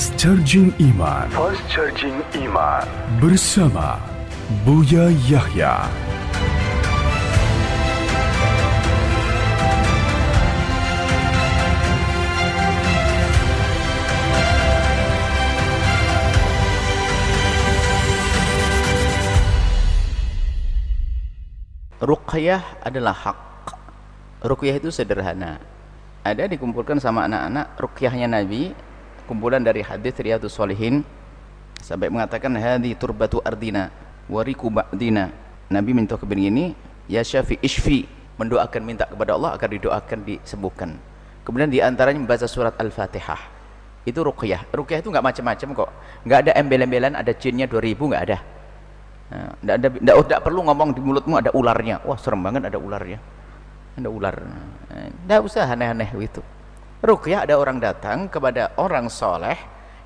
Fast Charging Iman Fast Charging Iman bersama Buya Yahya. Ruqyah adalah hak. Ruqyah itu sederhana. Ada dikumpulkan sama anak-anak ruqyahnya Nabi, kumpulan dari hadis Riyadhus Shalihin sampai mengatakan hadhi turbatu ardina wariku ba'dina. Nabi minta begini, ya Syafi ishfi, mendoakan minta kepada Allah agar didoakan disembuhkan. Kemudian di antaranya membaca surat Al-Fatihah. Itu ruqyah. Ruqyah itu enggak macam-macam kok. Enggak ada embel-embelan ada jinnya 2000 enggak ada. Nah, enggak ada enggak, enggak perlu ngomong di mulutmu ada ularnya. Wah, serem banget ada ularnya. Ada ular. Enggak usah aneh-aneh itu. Ruqyah ada orang datang kepada orang soleh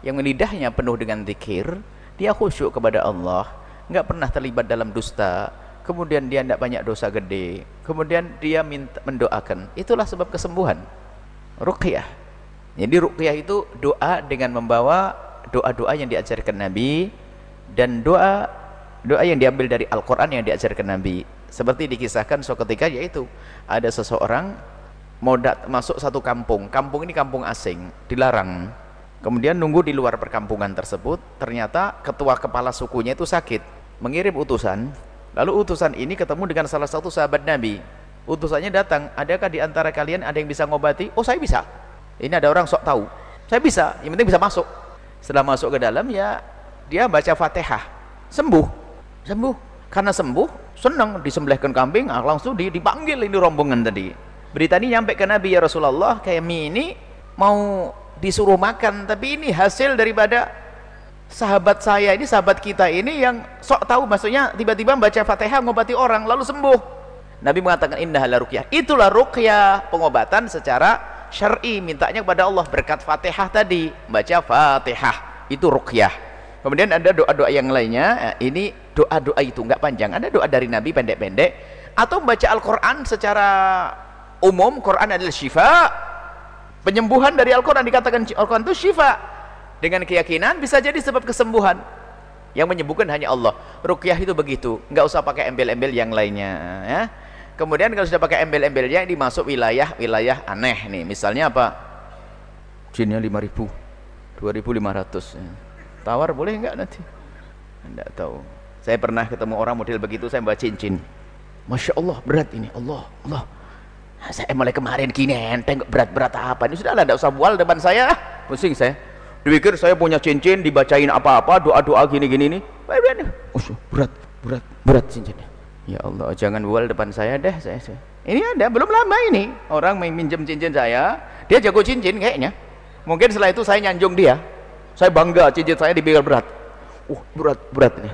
yang lidahnya penuh dengan zikir, dia khusyuk kepada Allah, enggak pernah terlibat dalam dusta, kemudian dia tidak banyak dosa gede, kemudian dia minta mendoakan. Itulah sebab kesembuhan. Ruqyah. Jadi ruqyah itu doa dengan membawa doa-doa yang diajarkan Nabi dan doa doa yang diambil dari Al-Quran yang diajarkan Nabi seperti dikisahkan suatu ketika yaitu ada seseorang mau masuk satu kampung kampung ini kampung asing dilarang. Kemudian nunggu di luar perkampungan tersebut ternyata ketua kepala sukunya itu sakit mengirim utusan. Lalu utusan ini ketemu dengan salah satu sahabat Nabi. Utusannya datang adakah di antara kalian ada yang bisa ngobati? Oh saya bisa. Ini ada orang sok tahu. Saya bisa yang penting bisa masuk. Setelah masuk ke dalam ya dia baca fatihah. Sembuh. Sembuh. Karena sembuh senang disembelihkan kambing ah, langsung dipanggil ini rombongan tadi berita ini nyampe ke Nabi ya Rasulullah kayak mie ini mau disuruh makan tapi ini hasil daripada sahabat saya ini sahabat kita ini yang sok tahu maksudnya tiba-tiba baca fatihah ngobati orang lalu sembuh. Nabi mengatakan indah la ruqyah. Itulah ruqyah pengobatan secara syar'i mintanya kepada Allah berkat Fatihah tadi baca Fatihah. Itu ruqyah. Kemudian ada doa-doa yang lainnya ini doa-doa itu enggak panjang ada doa dari Nabi pendek-pendek atau membaca Al-Quran secara umum Quran adalah syifa. Penyembuhan dari Al-Quran dikatakan Al-Quran itu syifa. Dengan keyakinan bisa jadi sebab kesembuhan. Yang menyembuhkan hanya Allah. Ruqyah itu begitu. Enggak usah pakai embel-embel yang lainnya ya. Kemudian kalau sudah pakai embel-embelnya ini masuk wilayah-wilayah aneh nih. Misalnya apa? Jinnya 5000 2500 ya. tawar boleh enggak nanti? Enggak tahu. Saya pernah ketemu orang model begitu saya bawa cincin. Masya Allah berat ini. Allah Allah saya mulai kemarin gini enteng berat-berat apa ini sudah lah enggak usah bual depan saya pusing saya dipikir saya punya cincin dibacain apa-apa doa-doa gini-gini nih berat berat berat cincinnya Ya Allah, jangan bual depan saya deh. Saya, saya. Ini ada, belum lama ini. Orang minjem cincin saya, dia jago cincin kayaknya. Mungkin setelah itu saya nyanjung dia. Saya bangga cincin saya dipikir berat. Uh, berat, berat nih.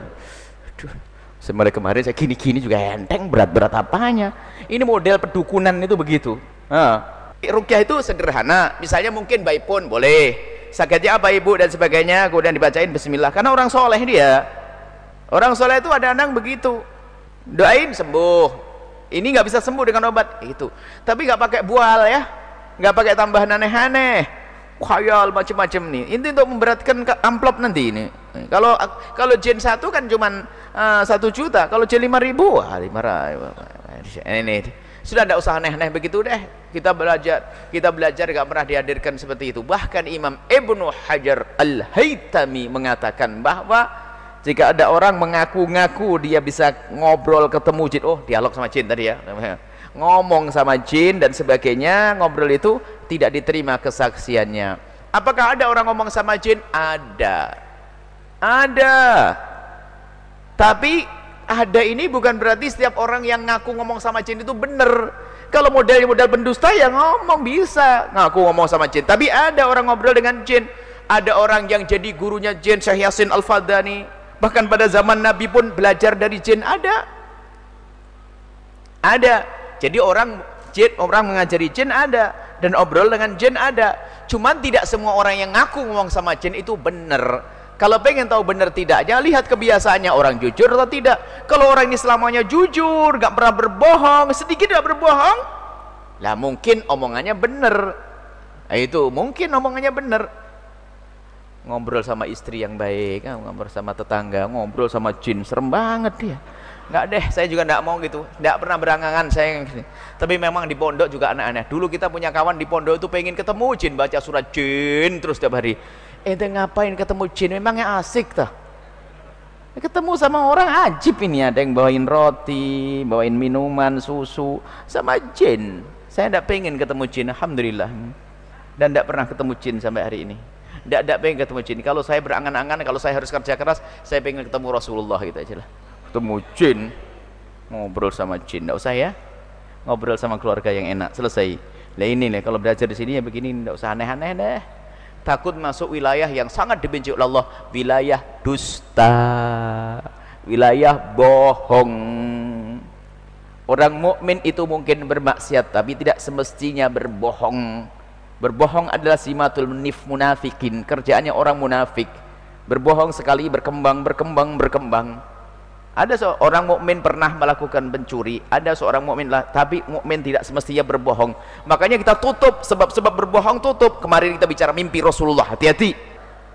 Aduh. Semula kemarin saya gini-gini juga enteng, berat-berat apanya. Ini model pedukunan itu begitu. Nah, rukyah itu sederhana. Misalnya mungkin bayi pun boleh. Sakitnya apa ibu dan sebagainya, kemudian dibacain bismillah. Karena orang soleh dia. Orang soleh itu ada anak begitu doain sembuh ini nggak bisa sembuh dengan obat itu tapi nggak pakai bual ya nggak pakai tambahan aneh-aneh khayal macam-macam nih ini untuk memberatkan amplop nanti ini kalau kalau jin satu kan cuman uh, satu juta. Kalau jin lima ribu wah lima ribu ini sudah tidak usah aneh-aneh begitu deh. Kita belajar kita belajar gak pernah dihadirkan seperti itu. Bahkan Imam Ibnu Hajar Al-Haytami mengatakan bahwa jika ada orang mengaku-ngaku dia bisa ngobrol ketemu jin oh dialog sama jin tadi ya. Ngomong sama jin dan sebagainya ngobrol itu tidak diterima kesaksiannya. Apakah ada orang ngomong sama jin? Ada. Ada tapi ada ini bukan berarti setiap orang yang ngaku ngomong sama jin itu benar. Kalau model model pendusta ya ngomong bisa ngaku ngomong sama jin. Tapi ada orang ngobrol dengan jin. Ada orang yang jadi gurunya jin Syekh Yasin Al-Fadhani. Bahkan pada zaman Nabi pun belajar dari jin. Ada. Ada. Jadi orang jin orang mengajari jin ada. Dan obrol dengan jin ada. Cuman tidak semua orang yang ngaku ngomong sama jin itu benar kalau pengen tahu benar tidaknya lihat kebiasaannya orang jujur atau tidak. Kalau orang ini selamanya jujur gak pernah berbohong sedikit gak berbohong lah mungkin omongannya benar. Nah, itu mungkin omongannya benar. Ngobrol sama istri yang baik ah, ngobrol sama tetangga ngobrol sama jin serem banget dia. Nggak deh saya juga nggak mau gitu. Nggak pernah berangangan saya tapi memang di pondok juga aneh-aneh. Dulu kita punya kawan di pondok itu pengen ketemu jin baca surat jin terus tiap hari eh ngapain ketemu jin? Memangnya asik tah ketemu sama orang ajib ini. Ada yang bawain roti bawain minuman susu sama jin. Saya tidak pengen ketemu jin Alhamdulillah. Dan tidak pernah ketemu jin sampai hari ini. Tidak tidak pengen ketemu jin. Kalau saya berangan-angan kalau saya harus kerja keras saya pengen ketemu Rasulullah gitu aja lah. Ketemu jin. Ngobrol sama jin. Tidak usah ya. Ngobrol sama keluarga yang enak. Selesai. Nah ini nih kalau belajar di sini ya begini tidak usah aneh-aneh deh takut masuk wilayah yang sangat dibenci oleh Allah. Wilayah dusta. Wilayah bohong. Orang mukmin itu mungkin bermaksiat tapi tidak semestinya berbohong. Berbohong adalah simatul munif munafikin. Kerjaannya orang munafik. Berbohong sekali berkembang berkembang berkembang ada seorang mukmin pernah melakukan pencuri, ada seorang mukmin lah, tapi mukmin tidak semestinya berbohong. Makanya kita tutup sebab-sebab berbohong tutup. Kemarin kita bicara mimpi Rasulullah, hati-hati.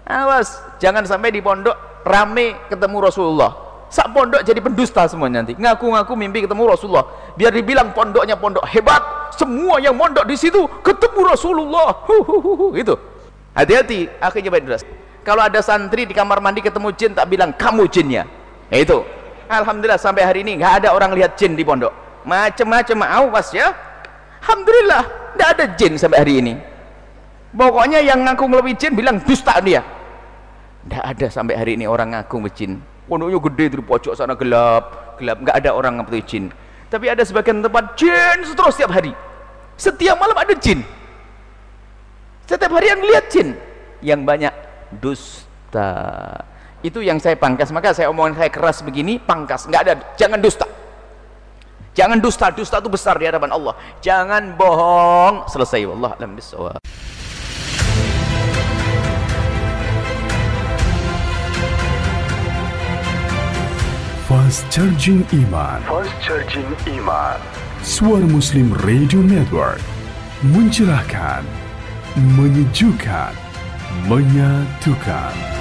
Awas, jangan sampai di pondok rame ketemu Rasulullah. Sak pondok jadi pendusta semua nanti. Ngaku-ngaku mimpi ketemu Rasulullah. Biar dibilang pondoknya pondok hebat, semua yang mondok di situ ketemu Rasulullah. Huhuhuhu, itu. Hati-hati, akhirnya baik Kalau ada santri di kamar mandi ketemu jin tak bilang kamu jinnya. Ya, itu Alhamdulillah sampai hari ini nggak ada orang lihat jin di pondok. Macam-macam awas ya. Alhamdulillah nggak ada jin sampai hari ini. Pokoknya yang ngaku ngelupi jin bilang dusta dia. Nggak ada sampai hari ini orang ngaku jin. Pondoknya gede di pojok sana gelap gelap. Nggak ada orang ngaku jin. Tapi ada sebagian tempat jin terus setiap hari. Setiap malam ada jin. Setiap hari yang lihat jin. Yang banyak dusta itu yang saya pangkas. Maka saya omongin saya keras begini pangkas. Nggak ada. Jangan dusta. Jangan dusta. Dusta itu besar di hadapan Allah. Jangan bohong. Selesai. Allah alam bisawab Fast Charging Iman. Fast Charging Iman. Suara Muslim Radio Network. Mencerahkan Menyejukkan Menyatukan